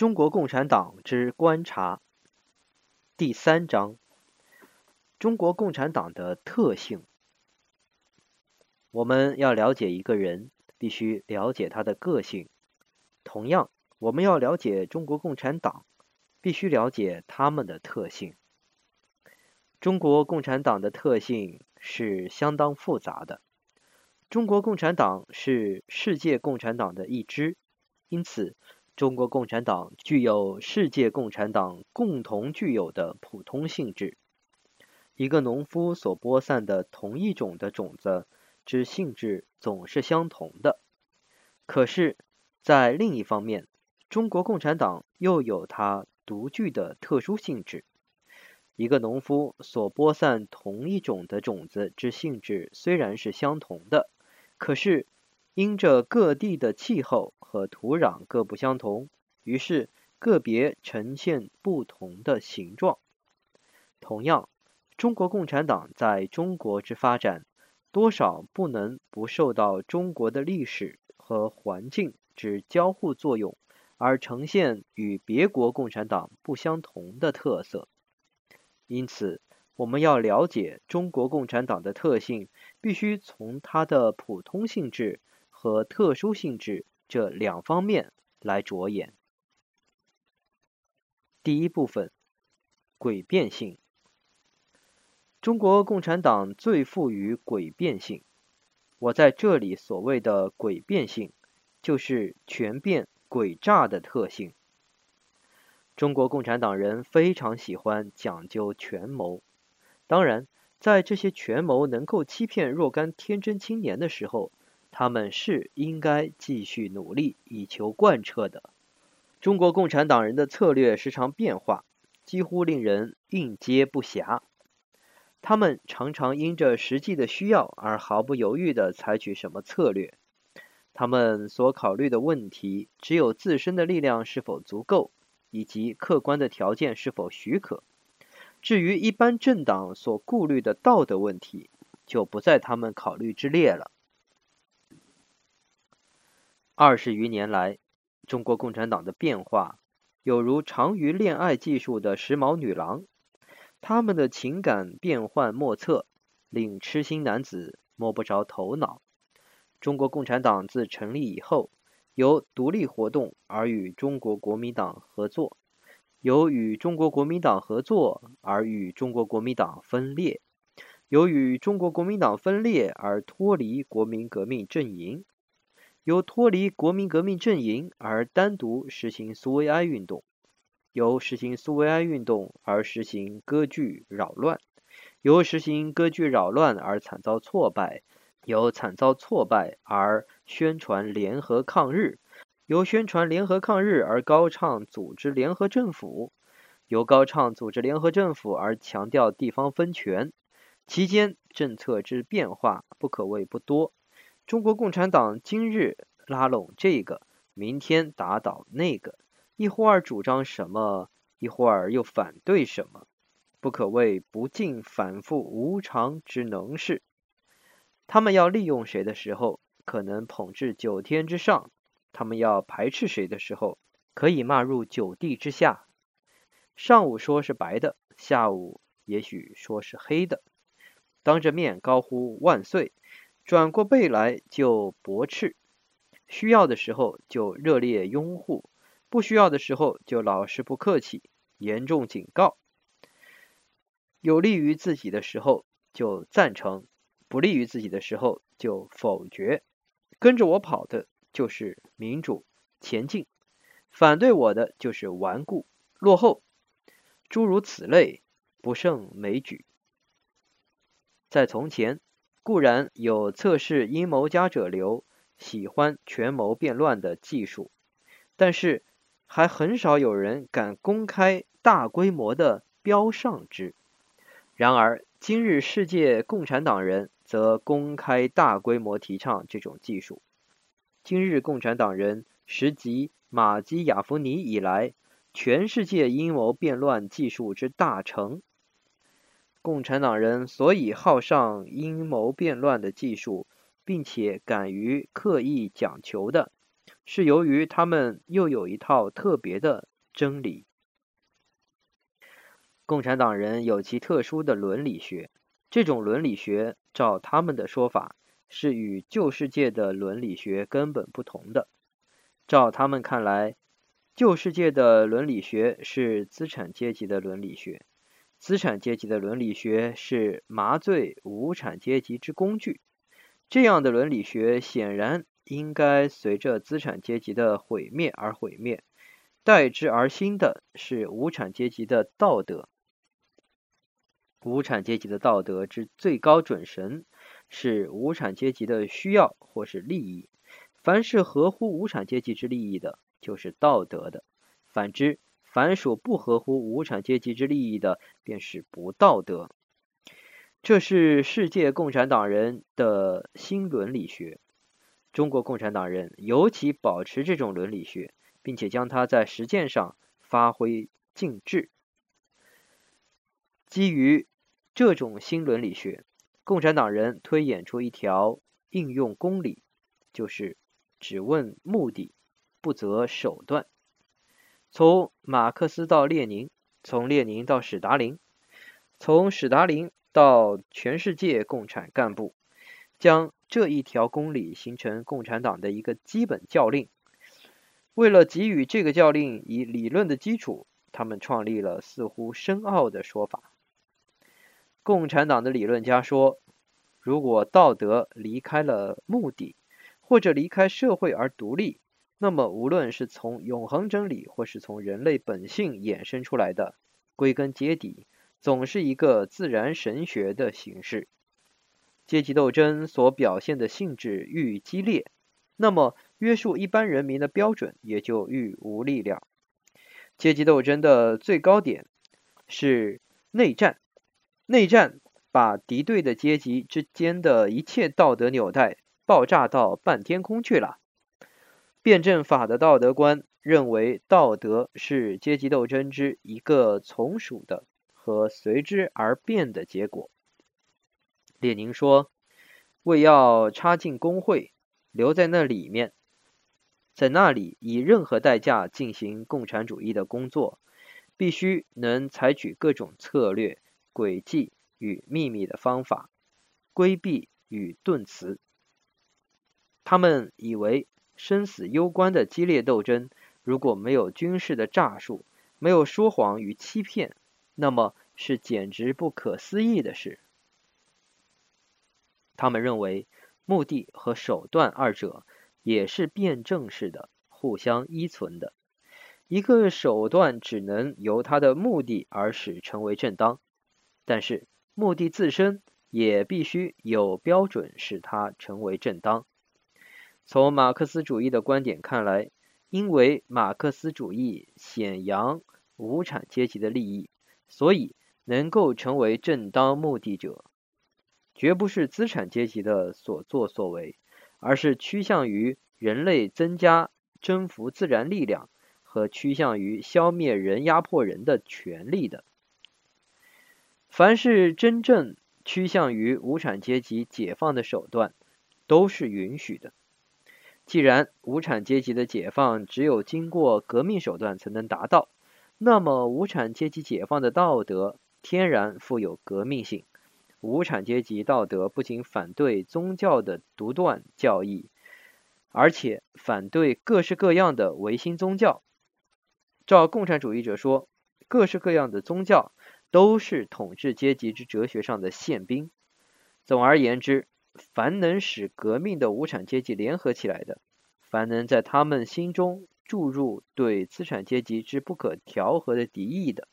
中国共产党之观察，第三章：中国共产党的特性。我们要了解一个人，必须了解他的个性。同样，我们要了解中国共产党，必须了解他们的特性。中国共产党的特性是相当复杂的。中国共产党是世界共产党的一支，因此，中国共产党具有世界共产党共同具有的普通性质。一个农夫所播散的同一种的种子之性质总是相同的。可是，在另一方面，中国共产党又有它独具的特殊性质。一个农夫所播散同一种的种子之性质虽然是相同的，可是，因着各地的气候和土壤各不相同，于是个别呈现不同的形状。同样，中国共产党在中国之发展，多少不能不受到中国的历史和环境之交互作用，而呈现与别国共产党不相同的特色。因此，我们要了解中国共产党的特性，必须从它的普通性质。和特殊性质这两方面来着眼。第一部分，诡辩性。中国共产党最富于诡辩性。我在这里所谓的诡辩性，就是权变诡诈的特性。中国共产党人非常喜欢讲究权谋，当然，在这些权谋能够欺骗若干天真青年的时候。他们是应该继续努力以求贯彻的。中国共产党人的策略时常变化，几乎令人应接不暇。他们常常因着实际的需要而毫不犹豫地采取什么策略。他们所考虑的问题只有自身的力量是否足够，以及客观的条件是否许可。至于一般政党所顾虑的道德问题，就不在他们考虑之列了。二十余年来，中国共产党的变化，有如长于恋爱技术的时髦女郎，他们的情感变幻莫测，令痴心男子摸不着头脑。中国共产党自成立以后，由独立活动而与中国国民党合作，由与中国国民党合作而与中国国民党分裂，由与中国国民党分裂而脱离国民革命阵营。由脱离国民革命阵营而单独实行苏维埃运动，由实行苏维埃运动而实行割据扰乱，由实行割据扰乱而惨遭挫败，由惨遭挫败而宣传联合抗日，由宣传联合抗日而高唱组织联合政府，由高唱组织联合政府而强调地方分权，其间政策之变化不可谓不多。中国共产党今日拉拢这个，明天打倒那个，一会儿主张什么，一会儿又反对什么，不可谓不尽反复无常之能事。他们要利用谁的时候，可能捧至九天之上；他们要排斥谁的时候，可以骂入九地之下。上午说是白的，下午也许说是黑的，当着面高呼万岁。转过背来就驳斥，需要的时候就热烈拥护，不需要的时候就老实不客气，严重警告。有利于自己的时候就赞成，不利于自己的时候就否决。跟着我跑的就是民主前进，反对我的就是顽固落后，诸如此类不胜枚举。在从前。固然有测试阴谋家者流，喜欢权谋变乱的技术，但是还很少有人敢公开大规模的标上之。然而今日世界共产党人则公开大规模提倡这种技术。今日共产党人实及马基雅夫尼以来，全世界阴谋变乱技术之大成。共产党人所以好上阴谋变乱的技术，并且敢于刻意讲求的，是由于他们又有一套特别的真理。共产党人有其特殊的伦理学，这种伦理学照他们的说法是与旧世界的伦理学根本不同的。照他们看来，旧世界的伦理学是资产阶级的伦理学，资产阶级的伦理学是麻醉无产阶级之工具。这样的伦理学显然应该随着资产阶级的毁灭而毁灭，代之而新的是无产阶级的道德。无产阶级的道德之最高准绳是无产阶级的需要或是利益。凡是合乎无产阶级之利益的，就是道德的；反之，凡属不合乎无产阶级之利益的，便是不道德。这是世界共产党人的新伦理学。中国共产党人尤其保持这种伦理学，并且将它在实践上发挥尽致。基于这种新伦理学，共产党人推演出一条应用公理，就是。只问目的，不择手段。从马克思到列宁，从列宁到史达林，从史达林到全世界共产干部，将这一条公理形成共产党的一个基本教令。为了给予这个教令以理论的基础，他们创立了似乎深奥的说法。共产党的理论家说，如果道德离开了目的，或者离开社会而独立，那么无论是从永恒真理，或是从人类本性衍生出来的，归根结底，总是一个自然神学的形式。阶级斗争所表现的性质愈激烈，那么约束一般人民的标准也就愈无力量。阶级斗争的最高点是内战，内战把敌对的阶级之间的一切道德纽带。爆炸到半天空去了。辩证法的道德观认为，道德是阶级斗争之一个从属的和随之而变的结果。列宁说：“为要插进工会，留在那里面，在那里以任何代价进行共产主义的工作，必须能采取各种策略、诡计与秘密的方法，规避与遁辞。”他们以为生死攸关的激烈斗争，如果没有军事的诈术，没有说谎与欺骗，那么是简直不可思议的事。他们认为，目的和手段二者也是辩证式的，互相依存的。一个手段只能由它的目的而使成为正当，但是目的自身也必须有标准使它成为正当。从马克思主义的观点看来，因为马克思主义显扬无产阶级的利益，所以能够成为正当目的者，绝不是资产阶级的所作所为，而是趋向于人类增加征服自然力量和趋向于消灭人压迫人的权利的。凡是真正趋向于无产阶级解放的手段，都是允许的。既然无产阶级的解放只有经过革命手段才能达到，那么无产阶级解放的道德天然富有革命性。无产阶级道德不仅反对宗教的独断教义，而且反对各式各样的唯心宗教。照共产主义者说，各式各样的宗教都是统治阶级之哲学上的宪兵。总而言之，凡能使革命的无产阶级联合起来的，凡能在他们心中注入对资产阶级之不可调和的敌意的，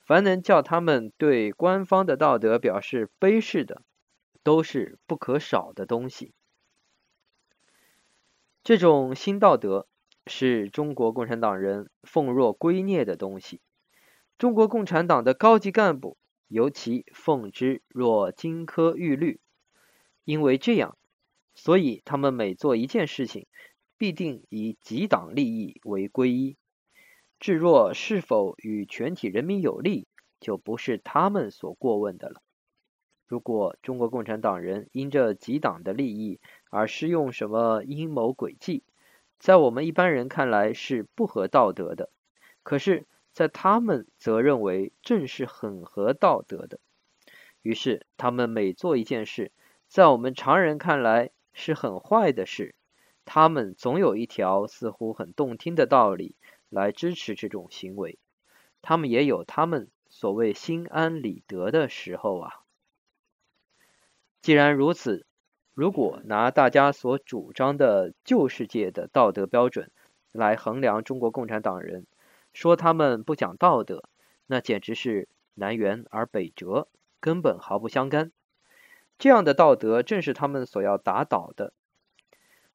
凡能叫他们对官方的道德表示卑视的，都是不可少的东西。这种新道德是中国共产党人奉若圭臬的东西，中国共产党的高级干部尤其奉之若金科玉律。因为这样，所以他们每做一件事情，必定以己党利益为归依。至若是否与全体人民有利，就不是他们所过问的了。如果中国共产党人因着己党的利益而施用什么阴谋诡计，在我们一般人看来是不合道德的，可是，在他们则认为正是很合道德的。于是，他们每做一件事，在我们常人看来是很坏的事，他们总有一条似乎很动听的道理来支持这种行为。他们也有他们所谓心安理得的时候啊。既然如此，如果拿大家所主张的旧世界的道德标准来衡量中国共产党人，说他们不讲道德，那简直是南辕而北辙，根本毫不相干。这样的道德正是他们所要打倒的。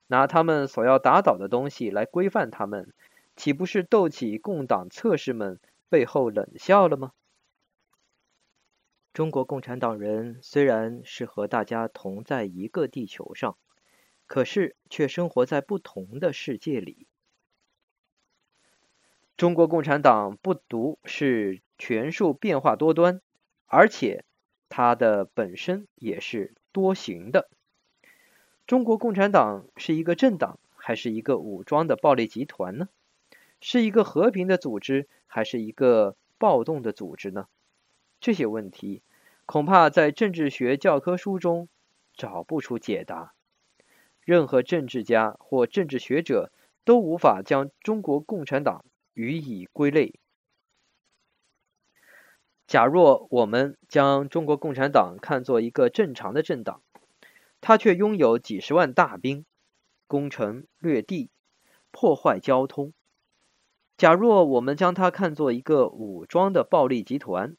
拿他们所要打倒的东西来规范他们，岂不是逗起共党侧室们背后冷笑了吗？中国共产党人虽然是和大家同在一个地球上，可是却生活在不同的世界里。中国共产党不独是权术变化多端，而且它的本身也是多形的。中国共产党是一个政党，还是一个武装的暴力集团呢？是一个和平的组织，还是一个暴动的组织呢？这些问题恐怕在政治学教科书中找不出解答。任何政治家或政治学者都无法将中国共产党予以归类。假若我们将中国共产党看作一个正常的政党，它却拥有几十万大兵，攻城略地，破坏交通；假若我们将它看作一个武装的暴力集团，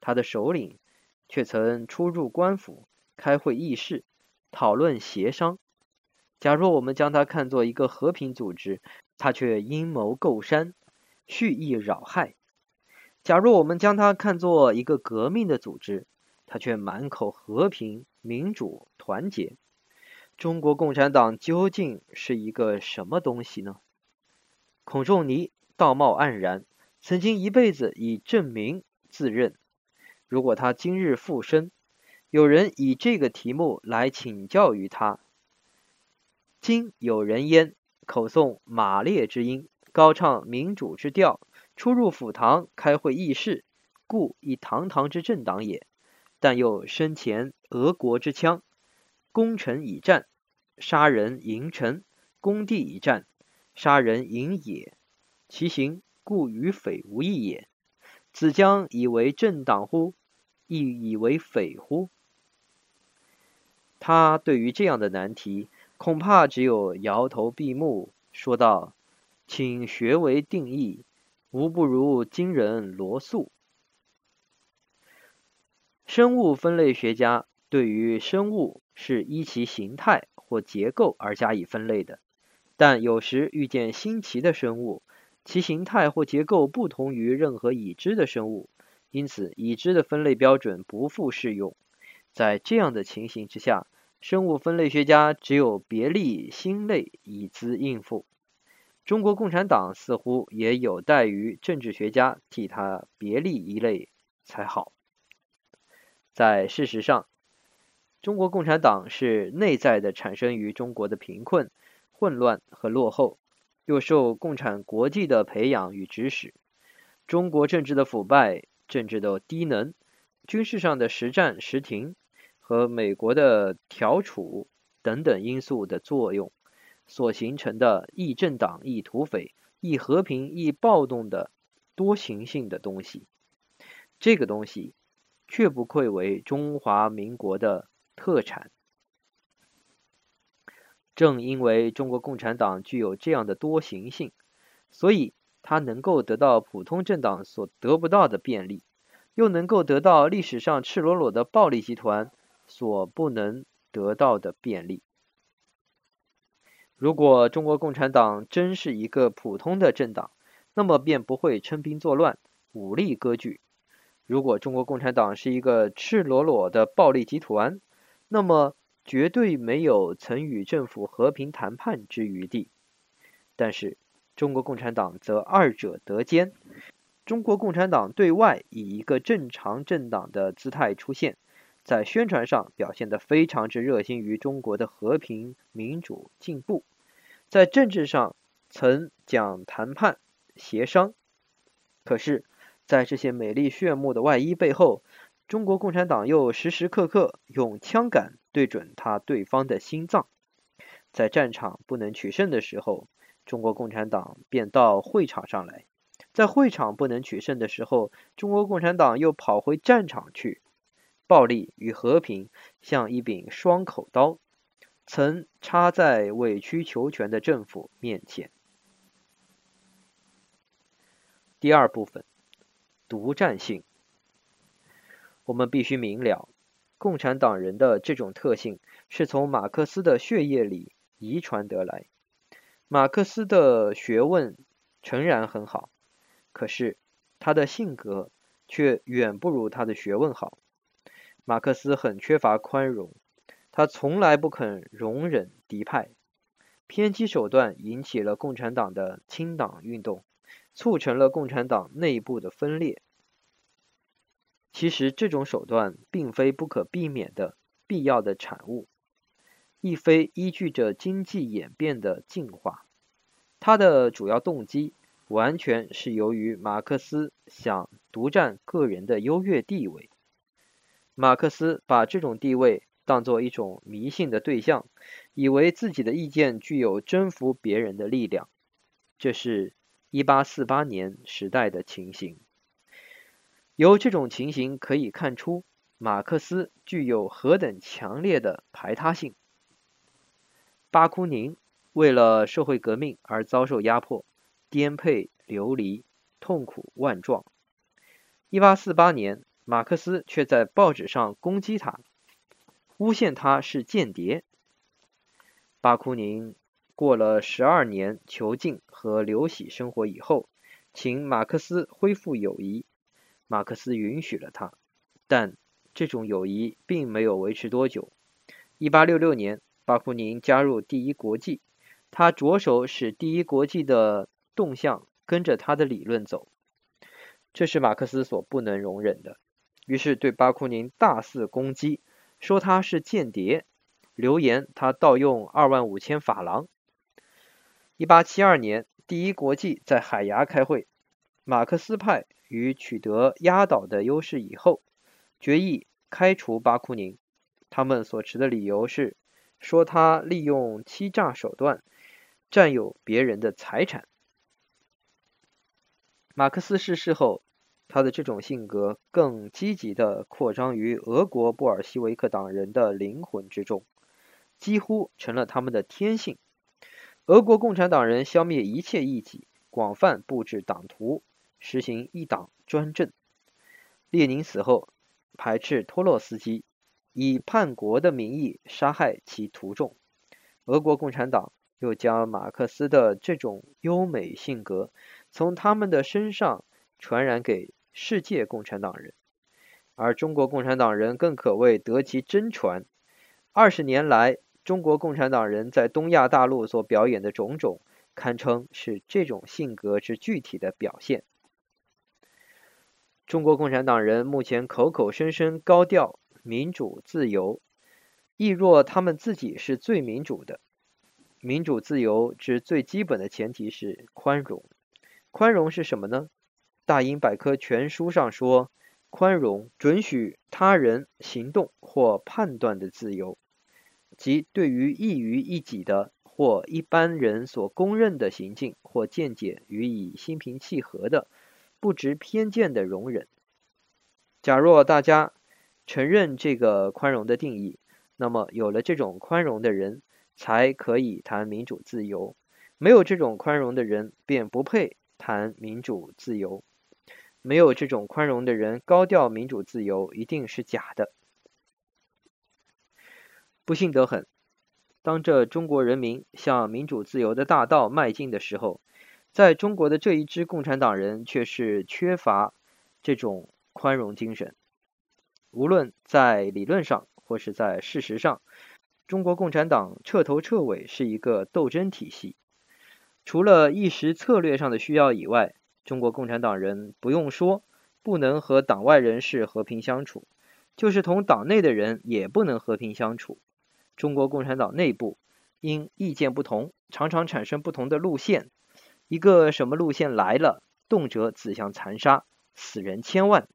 它的首领却曾出入官府，开会议事，讨论协商；假若我们将它看作一个和平组织，它却阴谋构山。蓄意扰害。假如我们将它看作一个革命的组织，它却满口和平、民主、团结。中国共产党究竟是一个什么东西呢？孔仲尼道貌岸然，曾经一辈子以正名自认。如果他今日复生，有人以这个题目来请教于他：今有人焉，口诵马列之音。高唱民主之调，出入府堂，开会议事，故以堂堂之政党也。但又身前俄国之枪，攻城以战，杀人营城；攻地以战，杀人营野。其行故与匪无异也。子将以为政党乎？亦以为匪乎？他对于这样的难题，恐怕只有摇头闭目，说道。请学为定义，无不如今人罗素。生物分类学家对于生物是依其形态或结构而加以分类的，但有时遇见新奇的生物，其形态或结构不同于任何已知的生物，因此已知的分类标准不复适用。在这样的情形之下，生物分类学家只有别立新类以资应付。中国共产党似乎也有待于政治学家替他别立一类才好。在事实上，中国共产党是内在的产生于中国的贫困、混乱和落后，又受共产国际的培养与指使，中国政治的腐败、政治的低能、军事上的时战时停和美国的调处等等因素的作用。所形成的亦政党、亦土匪、亦和平、亦暴动的多形性的东西，这个东西却不愧为中华民国的特产。正因为中国共产党具有这样的多形性，所以它能够得到普通政党所得不到的便利，又能够得到历史上赤裸裸的暴力集团所不能得到的便利。如果中国共产党真是一个普通的政党，那么便不会称兵作乱、武力割据；如果中国共产党是一个赤裸裸的暴力集团，那么绝对没有曾与政府和平谈判之余地。但是中国共产党则二者得兼。中国共产党对外以一个正常政党的姿态出现，在宣传上表现得非常之热心于中国的和平、民主、进步。在政治上曾讲谈判协商，可是，在这些美丽炫目的外衣背后，中国共产党又时时刻刻用枪杆对准他对方的心脏。在战场不能取胜的时候，中国共产党便到会场上来；在会场不能取胜的时候，中国共产党又跑回战场去。暴力与和平像一柄双口刀，曾插在委曲求全的政府面前。第二部分，独占性。我们必须明了，共产党人的这种特性是从马克思的血液里遗传得来。马克思的学问诚然很好，可是他的性格却远不如他的学问好。马克思很缺乏宽容，他从来不肯容忍敌派，偏激手段引起了共产党的清党运动，促成了共产党内部的分裂。其实这种手段并非不可避免的必要的产物，亦非依据着经济演变的进化，他的主要动机完全是由于马克思想独占个人的优越地位。马克思把这种地位当作一种迷信的对象，以为自己的意见具有征服别人的力量。这是一八四八年时代的情形。由这种情形可以看出，马克思具有何等强烈的排他性。巴枯宁为了社会革命而遭受压迫、颠沛流离、痛苦万状。一八四八年。马克思却在报纸上攻击他，诬陷他是间谍。巴枯宁过了十二年囚禁和流徙生活以后，请马克思恢复友谊，马克思允许了他，但这种友谊并没有维持多久。一八六六年，巴枯宁加入第一国际，他着手使第一国际的动向跟着他的理论走，这是马克思所不能容忍的。于是对巴枯宁大肆攻击，说他是间谍，流言他盗用二万五千法郎。一八七二年，第一国际在海牙开会，马克思派于取得压倒的优势以后，决议开除巴枯宁。他们所持的理由是，说他利用欺诈手段占有别人的财产。马克思逝世后。他的这种性格更积极地扩张于俄国布尔希维克党人的灵魂之中，几乎成了他们的天性。俄国共产党人消灭一切异己，广泛布置党徒，实行一党专政。列宁死后，排斥托洛斯基，以叛国的名义杀害其徒众。俄国共产党又将马克思的这种优美性格从他们的身上传染给世界共产党人，而中国共产党人更可谓得其真传。二十年来，中国共产党人在东亚大陆所表演的种种，堪称是这种性格之具体的表现。中国共产党人目前口口声声高调民主自由，亦若他们自己是最民主的。民主自由之最基本的前提是宽容。宽容是什么呢？大英百科全书上说，宽容准许他人行动或判断的自由，即对于异于一己的或一般人所公认的行径或见解予以心平气和的、不持偏见的容忍。假若大家承认这个宽容的定义，那么有了这种宽容的人，才可以谈民主自由；没有这种宽容的人，便不配谈民主自由。没有这种宽容的人，高调民主自由一定是假的。不幸得很，当这中国人民向民主自由的大道迈进的时候，在中国的这一支共产党人却是缺乏这种宽容精神。无论在理论上或是在事实上，中国共产党彻头彻尾是一个斗争体系，除了一时策略上的需要以外。中国共产党人不用说，不能和党外人士和平相处，就是同党内的人也不能和平相处。中国共产党内部因意见不同，常常产生不同的路线。一个什么路线来了，动辄自相残杀，死人千万，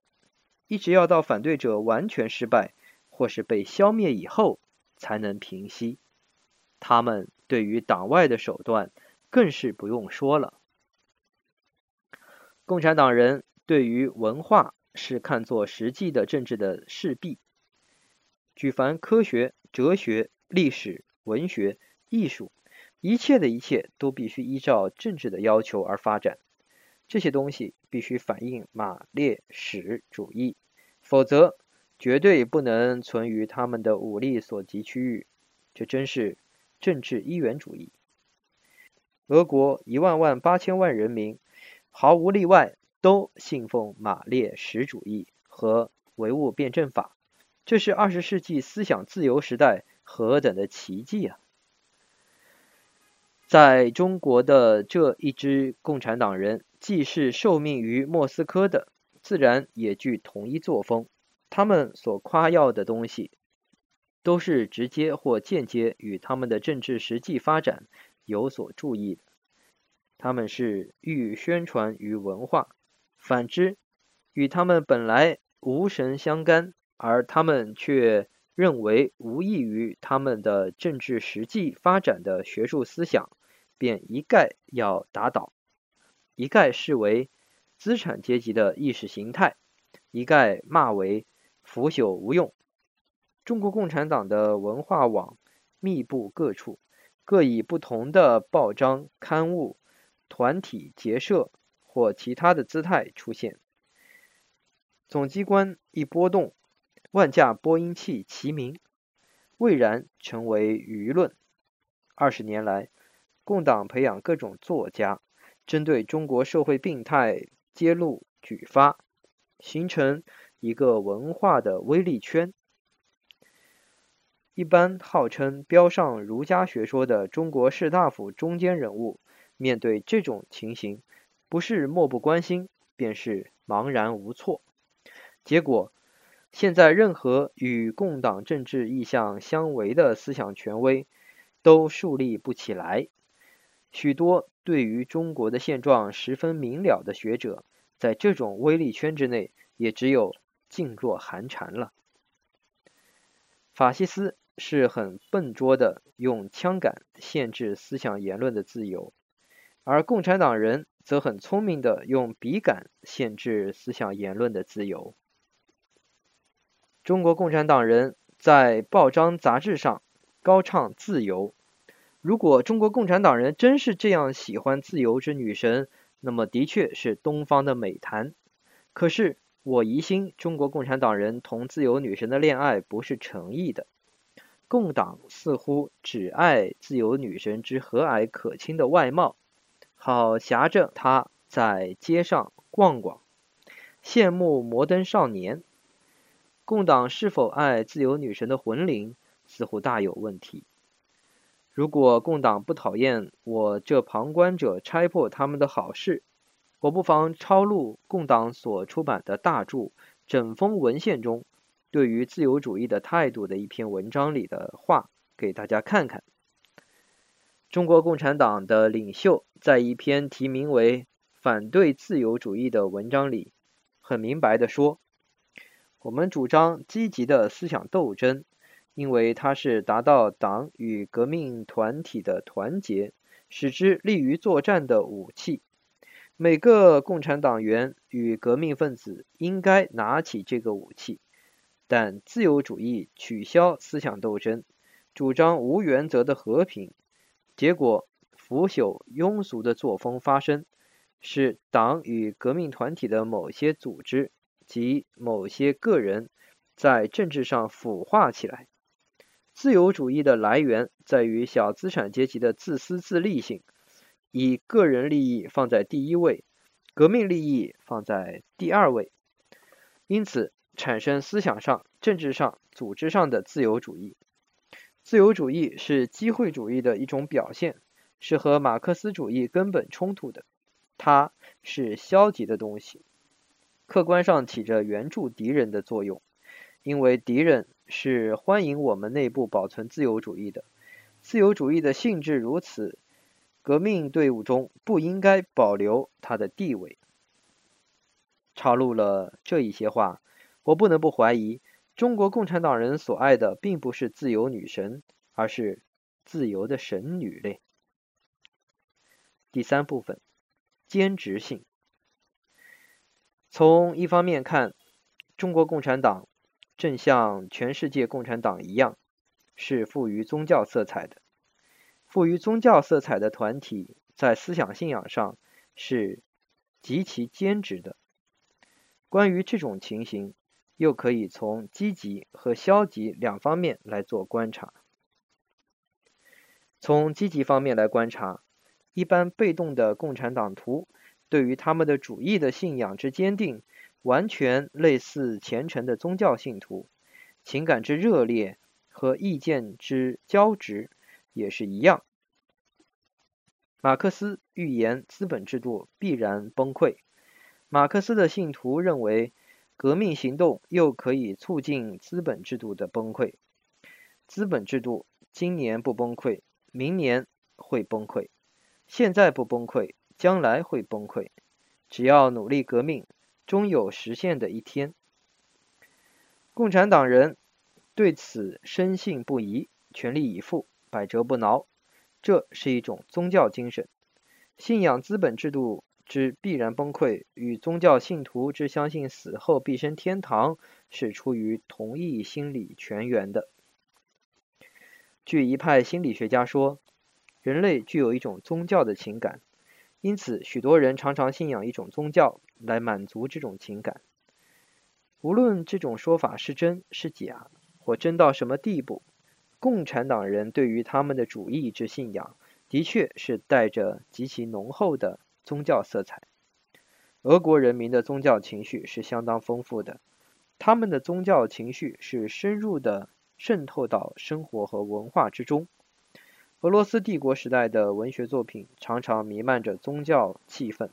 一直要到反对者完全失败或是被消灭以后才能平息。他们对于党外的手段更是不用说了。共产党人对于文化是看作实际的政治的势必，举凡科学、哲学、历史、文学、艺术，一切的一切都必须依照政治的要求而发展。这些东西必须反映马列史主义，否则绝对不能存于他们的武力所及区域。这真是政治一元主义。俄国一万万八千万人民，毫无例外都信奉马列史主义和唯物辩证法，这是二十世纪思想自由时代何等的奇迹啊！在中国的这一支共产党人，既是受命于莫斯科的，自然也具同一作风。他们所夸耀的东西，都是直接或间接与他们的政治实际发展有所注意的。他们是欲宣传于文化，反之，与他们本来无神相干，而他们却认为无益于他们的政治实际发展的学术思想。便一概要打倒，一概视为资产阶级的意识形态，一概骂为腐朽无用。中国共产党的文化网密布各处，各以不同的报章、刊物、团体结社或其他的姿态出现。总机关一波动，万架播音器齐鸣，蔚然成为舆论。二十年来。共党培养各种作家，针对中国社会病态揭露举发，形成一个文化的威力圈。一般号称标上儒家学说的中国士大夫中间人物，面对这种情形，不是漠不关心，便是茫然无措。结果，现在任何与共党政治意向相违的思想权威，都树立不起来。许多对于中国的现状十分明了的学者，在这种威力圈之内，也只有噤若寒蝉了。法西斯是很笨拙的用枪杆限制思想言论的自由，而共产党人则很聪明的用笔杆限制思想言论的自由。中国共产党人在报章杂志上高唱自由。如果中国共产党人真是这样喜欢自由之女神，那么的确是东方的美谈。可是我疑心中国共产党人同自由女神的恋爱不是诚意的。共党似乎只爱自由女神之和蔼可亲的外貌，好挟着他在街上逛逛，羡慕摩登少年。共党是否爱自由女神的魂灵，似乎大有问题。如果共党不讨厌我这旁观者拆破他们的好事，我不妨抄录共党所出版的大著《整封文献》中对于自由主义的态度的一篇文章里的话给大家看看。中国共产党的领袖在一篇题名为《反对自由主义》的文章里，很明白地说：“我们主张积极的思想斗争。”因为它是达到党与革命团体的团结，使之利于作战的武器。每个共产党员与革命分子应该拿起这个武器。但自由主义取消思想斗争，主张无原则的和平，结果腐朽庸俗的作风发生，使党与革命团体的某些组织及某些个人在政治上腐化起来。自由主义的来源在于小资产阶级的自私自利性，以个人利益放在第一位，革命利益放在第二位，因此产生思想上、政治上、组织上的自由主义。自由主义是机会主义的一种表现，是和马克思主义根本冲突的，它是消极的东西，客观上起着援助敌人的作用，因为敌人。是欢迎我们内部保存自由主义的，自由主义的性质如此，革命队伍中不应该保留它的地位。插入了这一些话，我不能不怀疑，中国共产党人所爱的并不是自由女神，而是自由的神女类。第三部分，兼职性。从一方面看，中国共产党正像全世界共产党一样，是富于宗教色彩的。富于宗教色彩的团体，在思想信仰上是极其兼职的。关于这种情形，又可以从积极和消极两方面来做观察。从积极方面来观察，一般被动的共产党徒对于他们的主义的信仰之坚定，完全类似虔诚的宗教信徒，情感之热烈和意见之交织也是一样。马克思预言资本制度必然崩溃。马克思的信徒认为，革命行动又可以促进资本制度的崩溃。资本制度今年不崩溃，明年会崩溃；现在不崩溃，将来会崩溃。只要努力革命，终有实现的一天。共产党人对此深信不疑，全力以赴，百折不挠。这是一种宗教精神，信仰资本制度。之必然崩溃，与宗教信徒之相信死后必生天堂，是出于同一心理泉源的。据一派心理学家说，人类具有一种宗教的情感，因此许多人常常信仰一种宗教来满足这种情感。无论这种说法是真是假，或真到什么地步，共产党人对于他们的主义之信仰，的确是带着极其浓厚的。宗教色彩，俄国人民的宗教情绪是相当丰富的，他们的宗教情绪是深入的渗透到生活和文化之中。俄罗斯帝国时代的文学作品常常弥漫着宗教气氛，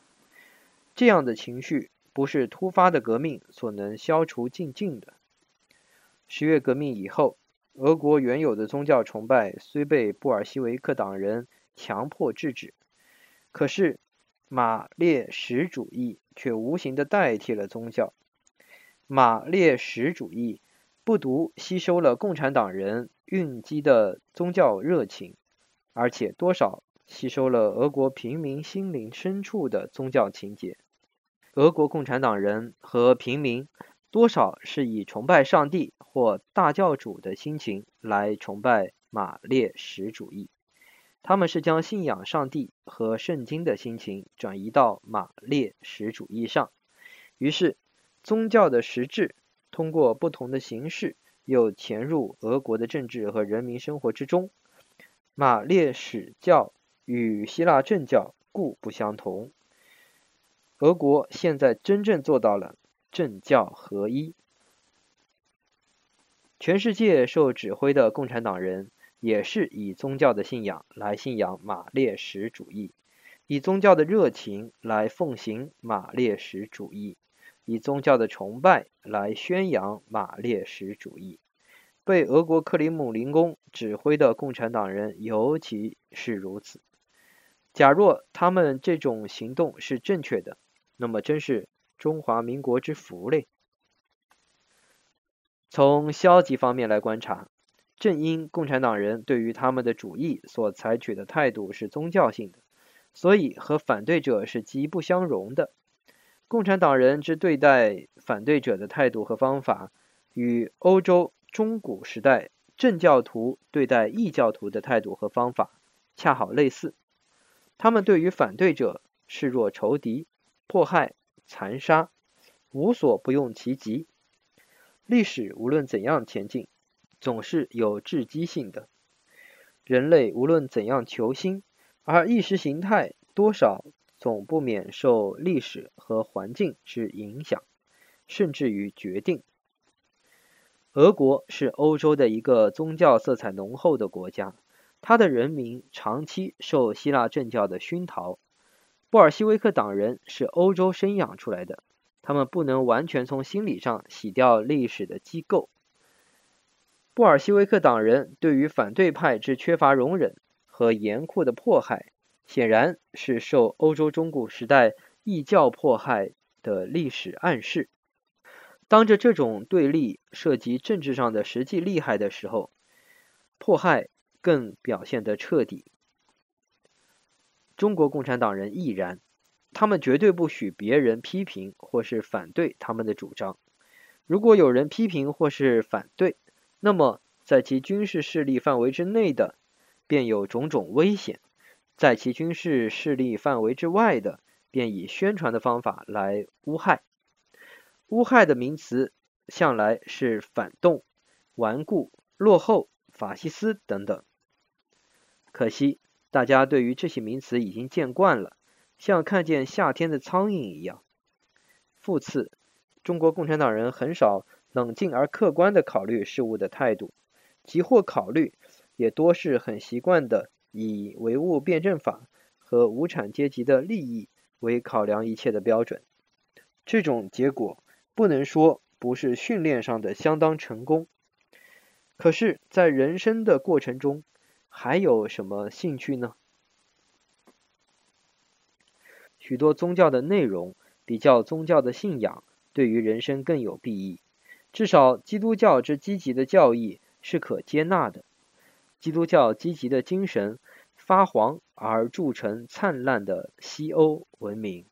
这样的情绪不是突发的革命所能消除净尽的。十月革命以后，俄国原有的宗教崇拜虽被布尔西维克党人强迫制止，可是。马列什主义却无形地代替了宗教。马列什主义不独吸收了共产党人蕴积的宗教热情，而且多少吸收了俄国平民心灵深处的宗教情结。俄国共产党人和平民多少是以崇拜上帝或大教主的心情来崇拜马列什主义。他们是将信仰上帝和圣经的心情转移到马列什主义上，于是宗教的实质通过不同的形式又潜入俄国的政治和人民生活之中。马列史教与希腊正教故不相同。俄国现在真正做到了政教合一。全世界受指挥的共产党人。也是以宗教的信仰来信仰马列什主义，以宗教的热情来奉行马列什主义，以宗教的崇拜来宣扬马列什主义。被俄国克里姆林宫指挥的共产党人尤其是如此。假若他们这种行动是正确的，那么真是中华民国之福嘞。从消极方面来观察。正因共产党人对于他们的主义所采取的态度是宗教性的，所以和反对者是极不相容的。共产党人之对待反对者的态度和方法，与欧洲中古时代正教徒对待异教徒的态度和方法恰好类似。他们对于反对者视若仇敌，迫害、残杀，无所不用其极。历史无论怎样前进，总是有窒息性的，人类无论怎样求新，而意识形态多少总不免受历史和环境之影响，甚至于决定。俄国是欧洲的一个宗教色彩浓厚的国家，它的人民长期受希腊正教的熏陶。布尔希维克党人是欧洲生养出来的，他们不能完全从心理上洗掉历史的机构。布尔希维克党人对于反对派之缺乏容忍和严酷的迫害，显然是受欧洲中古时代异教迫害的历史暗示。当着这种对立涉及政治上的实际利害的时候，迫害更表现得彻底。中国共产党人亦然，他们绝对不许别人批评或是反对他们的主张。如果有人批评或是反对，那么在其军事势力范围之内的，便有种种危险；在其军事势力范围之外的，便以宣传的方法来诬害。诬害的名词向来是反动、顽固、落后。法西斯等等，可惜大家对于这些名词已经见惯了，像看见夏天的苍蝇一样。复次，中国共产党人很少冷静而客观的考虑事物的态度，即或考虑，也多是很习惯的以唯物辩证法和无产阶级的利益为考量一切的标准。这种结果不能说不是训练上的相当成功。可是，在人生的过程中，还有什么兴趣呢？许多宗教的内容比较宗教的信仰，对于人生更有裨益。至少，基督教之积极的教义是可接纳的。基督教积极的精神发黄而铸成灿烂的西欧文明。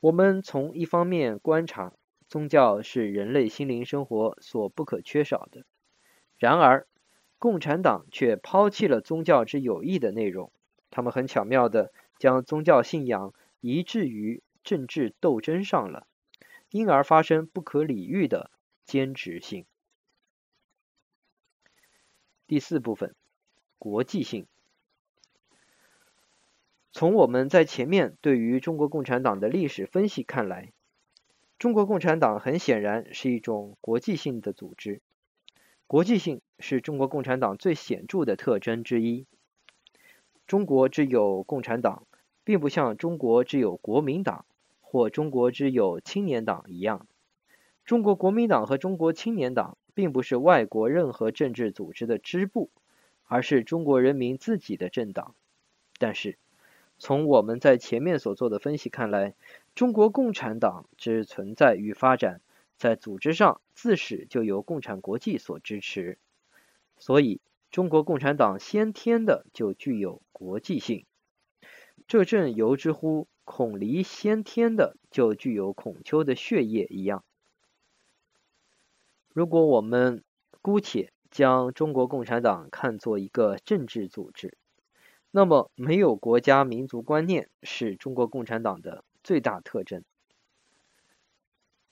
我们从一方面观察，宗教是人类心灵生活所不可缺少的。然而，共产党却抛弃了宗教之有益的内容。他们很巧妙地将宗教信仰移置于政治斗争上了，因而发生不可理喻的兼职性。第四部分，国际性。从我们在前面对于中国共产党的历史分析看来，中国共产党很显然是一种国际性的组织。国际性是中国共产党最显著的特征之一。中国只有共产党，并不像中国只有国民党或中国之有青年党一样。中国国民党和中国青年党并不是外国任何政治组织的支部，而是中国人民自己的政党。但是，从我们在前面所做的分析看来，中国共产党之存在与发展，在组织上自始就由共产国际所支持，所以中国共产党先天的就具有国际性。这正由之乎孔离先天的就具有孔丘的血液一样。如果我们姑且将中国共产党看作一个政治组织，那么没有国家民族观念是中国共产党的最大特征。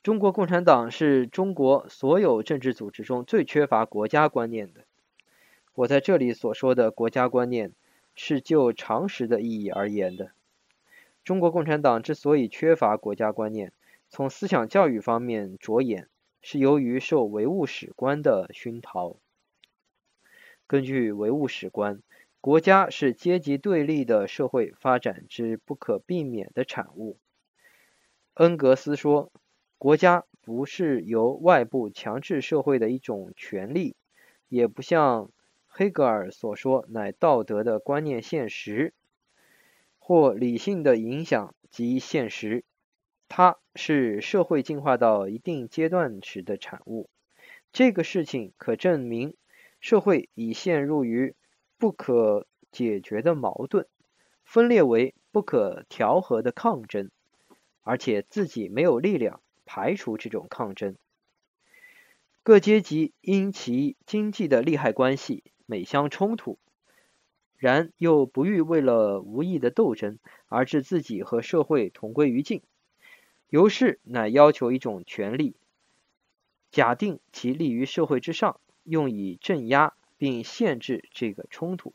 中国共产党是中国所有政治组织中最缺乏国家观念的。我在这里所说的国家观念，是就常识的意义而言的。中国共产党之所以缺乏国家观念，从思想教育方面着眼，是由于受唯物史观的熏陶。根据唯物史观，国家是阶级对立的社会发展之不可避免的产物。恩格斯说。国家不是由外部强制社会的一种权利，也不像黑格尔所说，乃道德的观念现实，或理性的影响及现实。它是社会进化到一定阶段时的产物。这个事情可证明，社会已陷入于不可解决的矛盾，分裂为不可调和的抗争，而且自己没有力量。排除这种抗争，各阶级因其经济的利害关系，每相冲突，然又不欲为了无益的斗争而致自己和社会同归于尽，由是乃要求一种权力，假定其立于社会之上，用以镇压并限制这个冲突。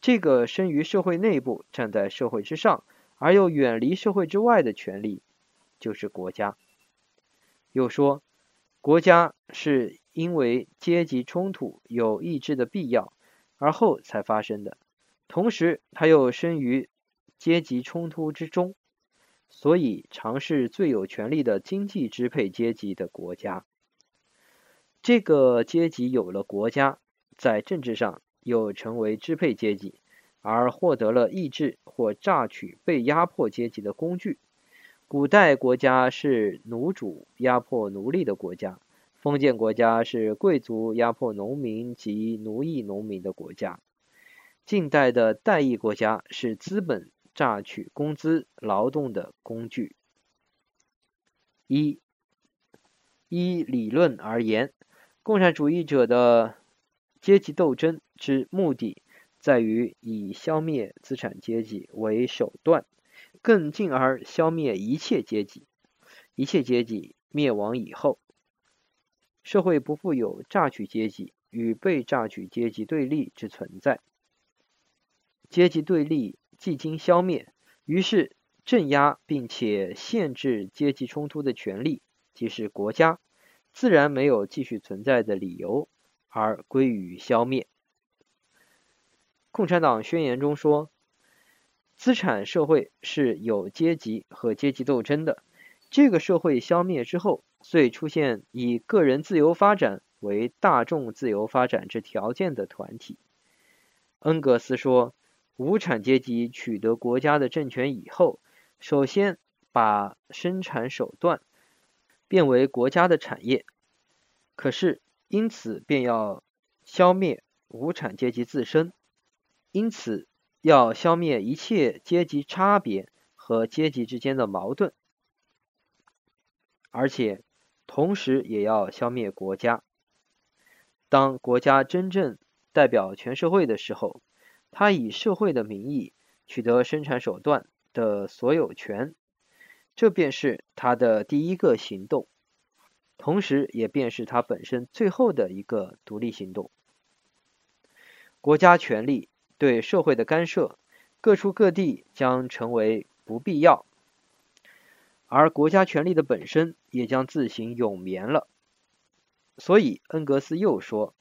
这个生于社会内部，站在社会之上，而又远离社会之外的权利，就是国家。又说，国家是因为阶级冲突有抑制的必要，而后才发生的。同时，他又生于阶级冲突之中，所以常是最有权力的经济支配阶级的国家。这个阶级有了国家，在政治上又成为支配阶级，而获得了抑制或榨取被压迫阶级的工具。古代国家是奴主压迫奴隶的国家，封建国家是贵族压迫农民及奴役农民的国家，近代的代议国家是资本榨取工资劳动的工具。一，依理论而言，共产主义者的阶级斗争之目的在于以消灭资产阶级为手段，更进而消灭一切阶级。一切阶级灭亡以后，社会不复有榨取阶级与被榨取阶级对立之存在。阶级对立既经消灭，于是镇压并且限制阶级冲突的权利，即是国家，自然没有继续存在的理由。而归于消灭。共产党宣言中说，资产社会是有阶级和阶级斗争的。这个社会消灭之后，遂出现以个人自由发展为大众自由发展之条件的团体。恩格斯说，无产阶级取得国家的政权以后，首先把生产手段变为国家的产业。可是。因此，便要消灭无产阶级自身，因此要消灭一切阶级差别和阶级之间的矛盾，而且同时也要消灭国家。当国家真正代表全社会的时候，他以社会的名义取得生产手段的所有权，这便是他的第一个行动。同时，也便是他本身最后的一个独立行动。国家权力对社会的干涉，各处各地将成为不必要，而国家权力的本身也将自行永眠了。所以，恩格斯又说，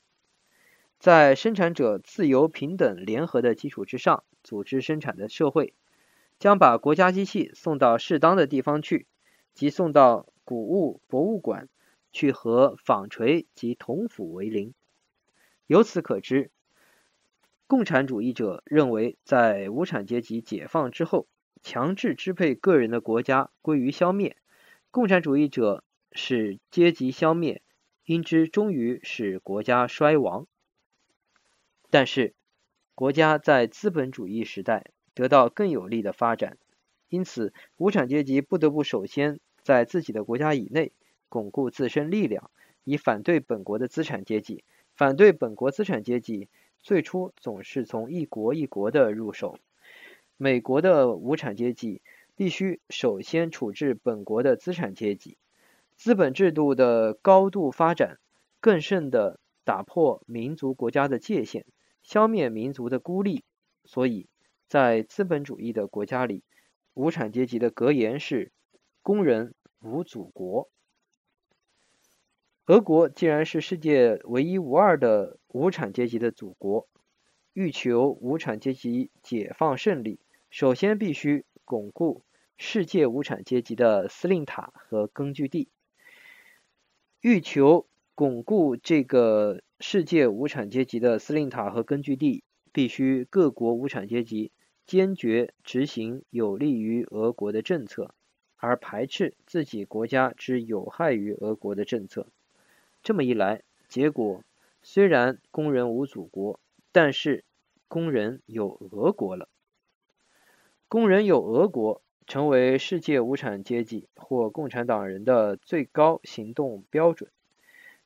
在生产者自由平等联合的基础之上，组织生产的社会，将把国家机器送到适当的地方去，即送到古物博物馆。去和纺锤及铜斧为邻。由此可知，共产主义者认为，在无产阶级解放之后，强制支配个人的国家归于消灭。共产主义者使阶级消灭，因之终于使国家衰亡。但是，国家在资本主义时代得到更有利的发展，因此，无产阶级不得不首先在自己的国家以内。巩固自身力量，以反对本国的资产阶级。反对本国资产阶级，最初总是从一国一国的入手。美国的无产阶级必须首先处置本国的资产阶级。资本制度的高度发展，更甚的打破民族国家的界限，消灭民族的孤立。所以在资本主义的国家里，无产阶级的格言是：工人无祖国。俄国既然是世界唯一无二的无产阶级的祖国，欲求无产阶级解放胜利，首先必须巩固世界无产阶级的司令塔和根据地。欲求巩固这个世界无产阶级的司令塔和根据地，必须各国无产阶级坚决执行有利于俄国的政策，而排斥自己国家之有害于俄国的政策。这么一来，结果虽然工人无祖国，但是工人有俄国了。工人有俄国，成为世界无产阶级或共产党人的最高行动标准。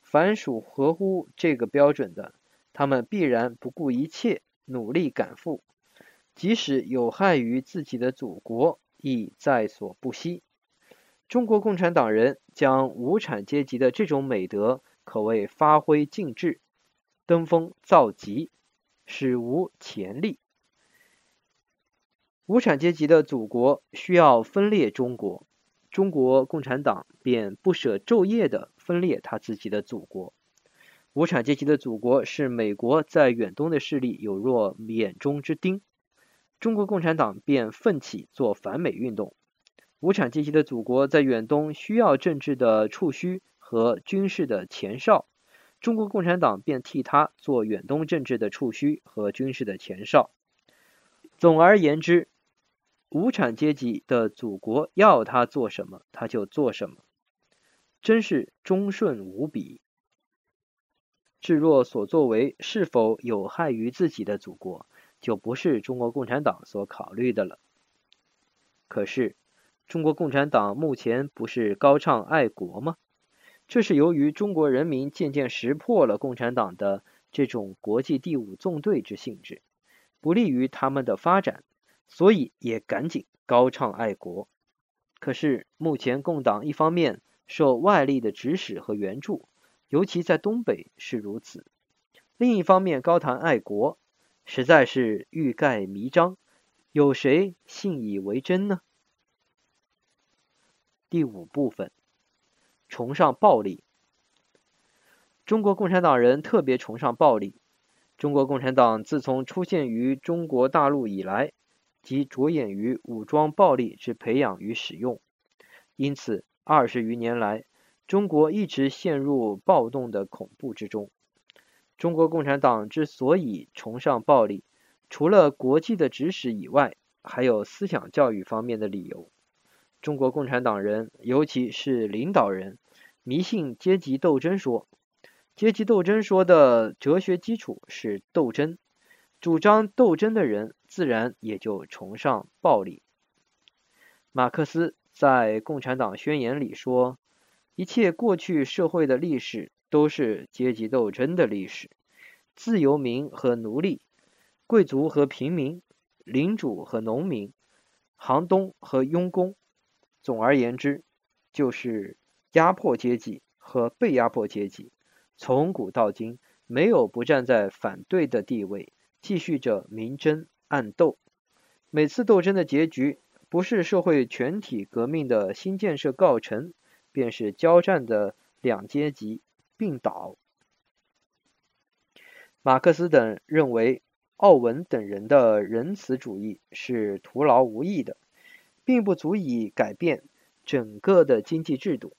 凡属合乎这个标准的，他们必然不顾一切努力赶赴，即使有害于自己的祖国，亦在所不惜。中国共产党人将无产阶级的这种美德。可谓发挥尽致，登峰造极，史无前例。无产阶级的祖国需要分裂中国，中国共产党便不舍昼夜地分裂他自己的祖国。无产阶级的祖国是美国在远东的势力有若眼中之钉，中国共产党便奋起做反美运动。无产阶级的祖国在远东需要政治的触须。和军事的前哨，中国共产党便替他做远东政治的触须和军事的前哨。总而言之，无产阶级的祖国要他做什么，他就做什么，真是忠顺无比。至若所作为是否有害于自己的祖国，就不是中国共产党所考虑的了。可是，中国共产党目前不是高唱爱国吗？这是由于中国人民渐渐识破了共产党的这种国际第五纵队之性质，不利于他们的发展，所以也赶紧高唱爱国。可是，目前共党一方面受外力的指使和援助。尤其在东北是如此。另一方面，高谈爱国，实在是欲盖弥彰，有谁信以为真呢？第五部分，崇尚暴力。中国共产党人特别崇尚暴力。中国共产党自从出现于中国大陆以来，即着眼于武装暴力之培养与使用，因此二十余年来。中国一直陷入暴动的恐怖之中。中国共产党之所以崇尚暴力，除了国际的指使以外，还有思想教育方面的理由。中国共产党人，尤其是领导人，迷信阶级斗争说。阶级斗争说的哲学基础是斗争，主张斗争的人，自然也就崇尚暴力。马克思在《共产党宣言》里说。一切过去社会的历史都是阶级斗争的历史，自由民和奴隶，贵族和平民，领主和农民，航东和佣工，总而言之，就是压迫阶级和被压迫阶级，从古到今没有不站在反对的地位，继续着明争暗斗。每次斗争的结局，不是社会全体革命的新建设告成。便是交战的两阶级病倒。马克思等认为，奥文等人的仁慈主义是徒劳无益的，并不足以改变整个的经济制度。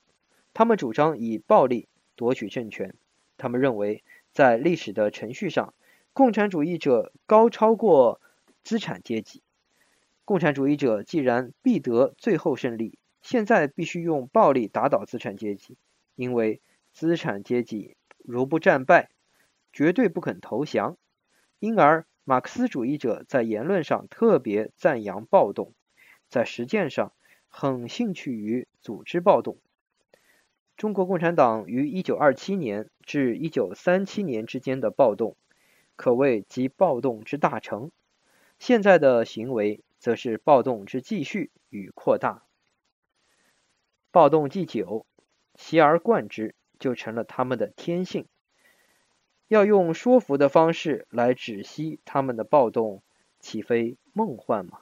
他们主张以暴力夺取政权。他们认为，在历史的程序上，共产主义者高超过资产阶级。共产主义者既然必得最后胜利。现在必须用暴力打倒资产阶级，因为资产阶级如不战败，绝对不肯投降。因而，马克思主义者在言论上特别赞扬暴动，在实践上很兴趣于组织暴动。中国共产党于1927年至1937年之间的暴动，可谓集暴动之大成。现在的行为，则是暴动之继续与扩大。暴动既久，习而惯之，就成了他们的天性。要用说服的方式来止息他们的暴动，岂非梦幻吗？